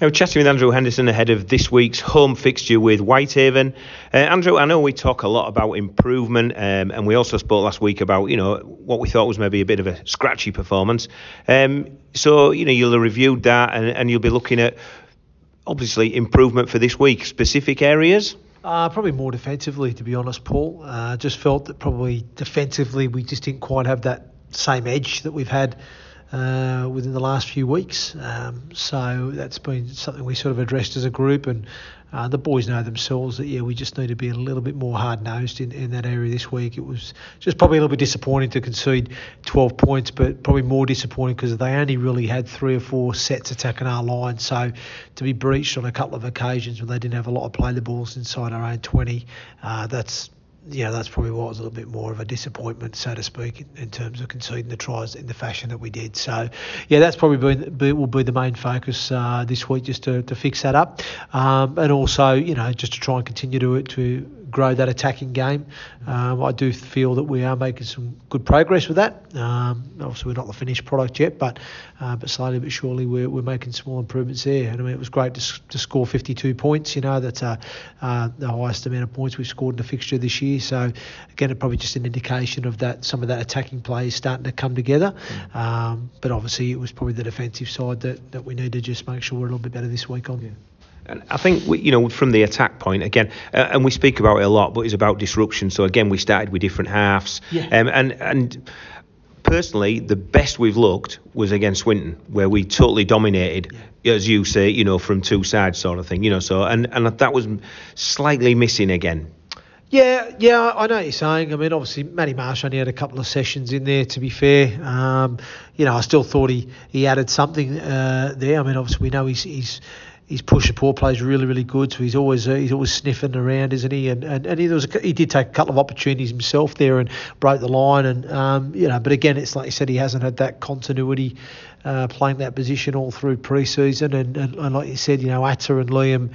Now, chatting with Andrew Henderson ahead of this week's home fixture with Whitehaven. Uh, Andrew, I know we talk a lot about improvement, um, and we also spoke last week about you know what we thought was maybe a bit of a scratchy performance. Um, so you know you'll have reviewed that, and, and you'll be looking at obviously improvement for this week. Specific areas. Uh, probably more defensively, to be honest, Paul. Uh, just felt that probably defensively we just didn't quite have that same edge that we've had uh, within the last few weeks. Um, so that's been something we sort of addressed as a group, and uh, the boys know themselves that yeah, we just need to be a little bit more hard nosed in, in that area this week. It was just probably a little bit disappointing to concede 12 points, but probably more disappointing because they only really had three or four sets attacking our line. So to be breached on a couple of occasions when they didn't have a lot of play the balls inside our own 20, uh, that's yeah, that's probably what was a little bit more of a disappointment, so to speak, in, terms of conceding the tries in the fashion that we did. So, yeah, that's probably been, be, will be the main focus uh, this week, just to, to fix that up, um, and also, you know, just to try and continue to to grow that attacking game. Um, I do feel that we are making some good progress with that. Um, obviously, we're not the finished product yet, but uh, but slowly but surely we're, we're making small improvements there. And I mean, it was great to, to score 52 points. You know, that's uh, uh, the highest amount of points we've scored in the fixture this year. So again, it's probably just an indication of that some of that attacking play is starting to come together. Mm. Um, but obviously, it was probably the defensive side that, that we need to just make sure we're a little bit better this week on. Yeah. And I think we, you know from the attack point again, uh, and we speak about it a lot, but it's about disruption. So again, we started with different halves, yeah. um, and and personally, the best we've looked was against Swinton, where we totally dominated, yeah. as you say, you know, from two sides, sort of thing, you know. So and and that was slightly missing again. Yeah, yeah, I know what you're saying. I mean, obviously, Matty Marsh only had a couple of sessions in there. To be fair, um, you know, I still thought he he added something uh, there. I mean, obviously, we know he's he's his push support play is really, really good. So he's always uh, he's always sniffing around, isn't he? And and, and he, was a, he did take a couple of opportunities himself there and broke the line. And um, you know, but again, it's like you said, he hasn't had that continuity uh, playing that position all through pre-season. And, and, and like you said, you know, Atta and Liam.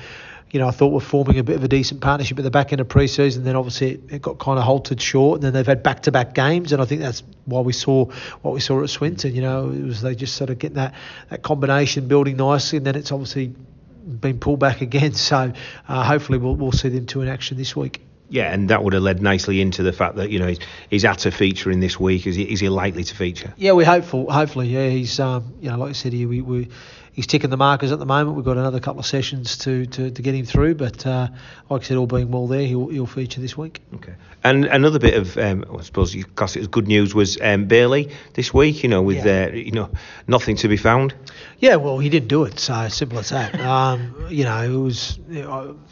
You know, I thought were forming a bit of a decent partnership at the back end of pre-season. Then obviously it, it got kind of halted short, and then they've had back-to-back games, and I think that's why we saw what we saw at Swinton. You know, it was they just sort of getting that that combination building nicely, and then it's obviously been pulled back again. So uh, hopefully we'll, we'll see them two in action this week. Yeah, and that would have led nicely into the fact that you know he's, he's at a feature in this week. Is he, is he likely to feature? Yeah, we're hopeful. Hopefully, yeah. He's um, you know like I said, he, we, we he's ticking the markers at the moment. We've got another couple of sessions to, to, to get him through, but uh, like I said, all being well there, he'll, he'll feature this week. Okay. And another bit of, um, I suppose, because it was good news, was um, Bailey this week. You know, with yeah. uh, you know nothing to be found. Yeah, well, he didn't do it, so simple as that. um, you know, it was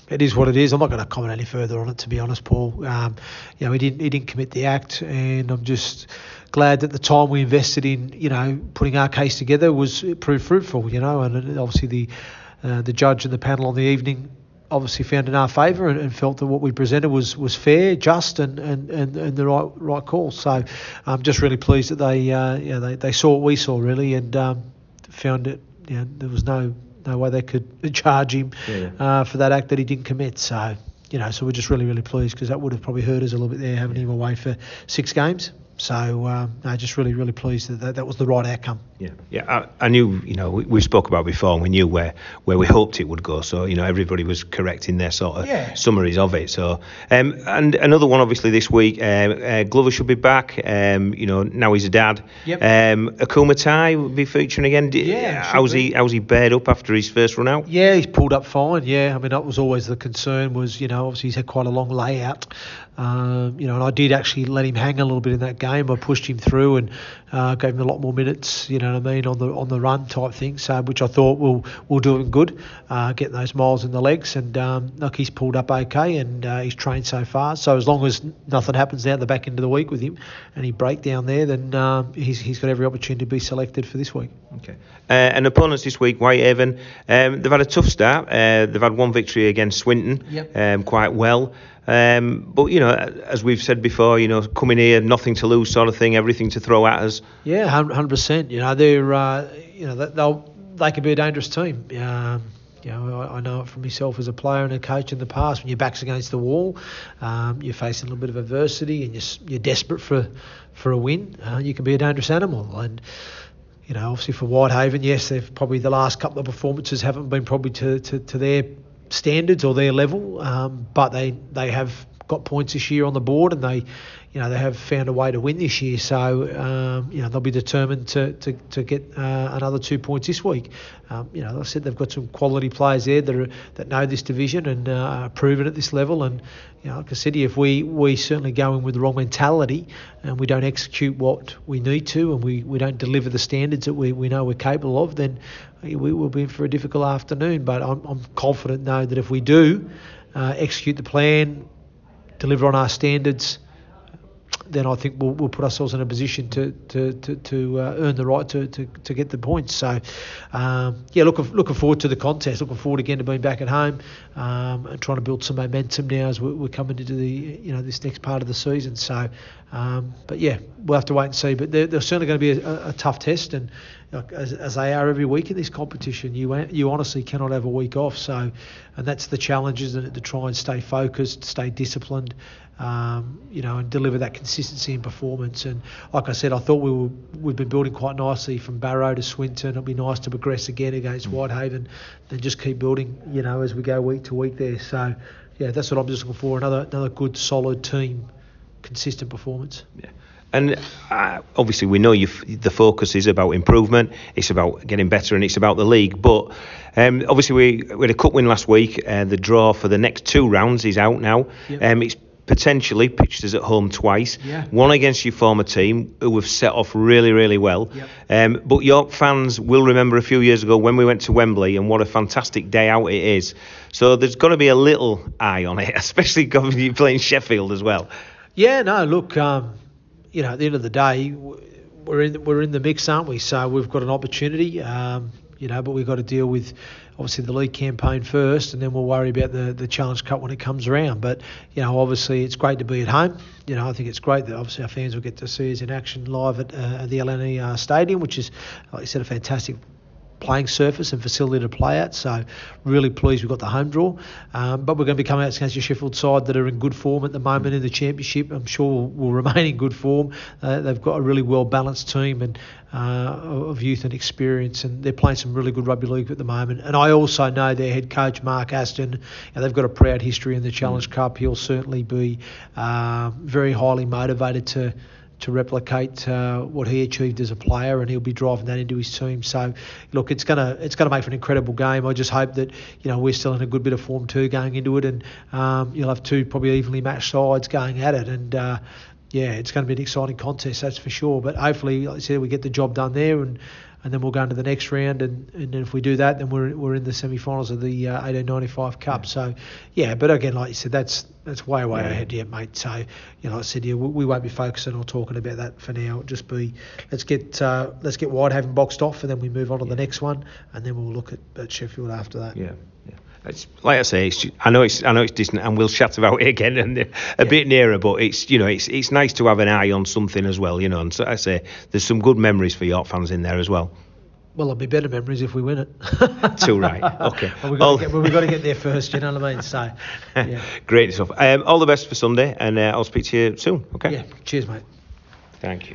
it is what it is. I'm not going to comment any further on it, to be honest, Paul. Um, you know, he didn't he didn't commit the act, and I'm just glad that the time we invested in, you know, putting our case together was proved fruitful, you know, and obviously the uh, the judge and the panel on the evening obviously found in our favour and, and, felt that what we presented was, was fair, just, and, and, and, and the right right call. So I'm just really pleased that they uh, you know, they, they saw what we saw really and um, found it. You know, there was no no way they could charge him yeah. uh, for that act that he didn't commit. So you know, so we're just really really pleased because that would have probably hurt us a little bit there having him away for six games. So um, no, just really, really pleased that, that that was the right outcome. Yeah, yeah. I, I knew, you know, we, we, spoke about before, and we knew where, where we hoped it would go. So you know, everybody was correct in their sort of yeah. summaries of it. So um, and another one, obviously, this week, uh, uh, Glover should be back. Um, you know, now he's a dad. Yep. Um, Ukuma Ta'ai will be featuring again. Yeah. How's he? How's he bared up after his first run out? Yeah, he's pulled up fine. Yeah, I mean that was always the concern. Was you know, obviously he's had quite a long layout. Um, you know, and I did actually let him hang a little bit in that game. I pushed him through and uh, gave him a lot more minutes. You know what I mean on the on the run type thing. So which I thought will will do him good, uh, getting those miles in the legs. And um, look, he's pulled up okay and uh, he's trained so far. So as long as nothing happens down the back end of the week with him and he break down there, then um, he's he's got every opportunity to be selected for this week. Okay. Uh, and opponents this week, Whitehaven, um, they've had a tough start. Uh, they've had one victory against Swinton, yep. um, quite well. Um, but you know, as we've said before, you know, coming here, nothing to lose, sort of thing, everything to throw at us. Yeah, hundred percent. You know, they're uh, you know they'll they could be a dangerous team. Um, you know, I, I, know it from myself as a player and a coach in the past. When your back's against the wall, um, you're facing a little bit of adversity, and you're, you're desperate for for a win. Uh, you can be a dangerous animal, and you know, obviously for Whitehaven, yes, they've probably the last couple of performances haven't been probably to, to, to their standards or their level, um, but they they have got points this year on the board and they you know they have found a way to win this year. So um, you know they'll be determined to to, to get uh, another two points this week. Um, you know, like I said they've got some quality players there that are, that know this division and uh, are proven at this level. And you know, like I said, if we we certainly go in with the wrong mentality and we don't execute what we need to and we, we don't deliver the standards that we, we know we're capable of, then we will be in for a difficult afternoon. But I'm, I'm confident now that if we do uh, execute the plan, deliver on our standards then I think we'll, we'll put ourselves in a position to to to, to uh, earn the right to, to, to get the points. So, um, yeah, looking looking forward to the contest. Looking forward again to being back at home um, and trying to build some momentum now as we're, we're, coming into the you know this next part of the season. So, um, but yeah, we'll have to wait and see. But they're, they're certainly going to be a, a tough test and. As, as, they are every week in this competition. You you honestly cannot have a week off. So, and that's the challenge, it? To try and stay focused, stay disciplined, um, you know, and deliver that consistency in performance. And like I said, I thought we were we've been building quite nicely from Barrow to Swinton. It'll be nice to progress again against mm. Whitehaven, and just keep building, you know, as we go week to week there. So yeah, that's what I'm just looking for. Another another good solid team, consistent performance. Yeah. And uh, obviously, we know the focus is about improvement. It's about getting better, and it's about the league. But um, obviously, we, we, had a cup win last week. Uh, the draw for the next two rounds is out now. Yep. Um, it's potentially pitched us at home twice. Yeah. One against your former team, who have set off really, really well. Yep. Um, but York fans will remember a few years ago when we went to Wembley and what a fantastic day out it is. So there's got to be a little eye on it, especially because you're playing Sheffield as well. Yeah, no, look, um, you know, at the end of the day, we're in we're in the mix, aren't we? So we've got an opportunity, um, you know, but we've got to deal with obviously the league campaign first, and then we'll worry about the, the Challenge Cup when it comes around. But you know, obviously it's great to be at home. You know, I think it's great that obviously our fans will get to see us in action live at, uh, the LNER uh, Stadium, which is, like you said, a fantastic playing surface and facility to play at. So really pleased we've got the home draw. Um, but we're going to be coming out against a Sheffield side that are in good form at the moment in the championship. I'm sure will, will remain in good form. Uh, they've got a really well balanced team and uh, of youth and experience, and they're playing some really good rugby league at the moment. And I also know their head coach Mark Aston, and they've got a proud history in the Challenge mm. Cup. He'll certainly be uh, very highly motivated to to replicate uh, what he achieved as a player, and he'll be driving that into his team. So, look, it's gonna it's gonna make for an incredible game. I just hope that you know we're still in a good bit of form too going into it, and um, you'll have two probably evenly matched sides going at it, and. Uh, yeah, it's going to be an exciting contest, that's for sure. But hopefully, like I said, we get the job done there, and and then we'll go into the next round. And, and if we do that, then we're, we're in the semi-finals of the uh, 1895 Cup. Yeah. So, yeah, but again, like you said, that's that's way way yeah. ahead yet, mate. So, you know, like I said, yeah, we, we, won't be focusing or talking about that for now. It'll just be let's get uh, let's get Whitehaven boxed off, and then we move on to yeah. the next one, and then we'll look at, at Sheffield after that. Yeah. yeah. It's, like I say, I know it's I know it's distant, and we'll chat about it again and a yeah. bit nearer. But it's you know it's it's nice to have an eye on something as well, you know. And so I say there's some good memories for York fans in there as well. Well, there'll be better memories if we win it. Too right. Okay. well, we've got, get, well, we've got, to get there first. You know what I mean? So, yeah. Great stuff. Um, all the best for Sunday, and uh, I'll speak to you soon. Okay. Yeah. Cheers, mate. Thank you.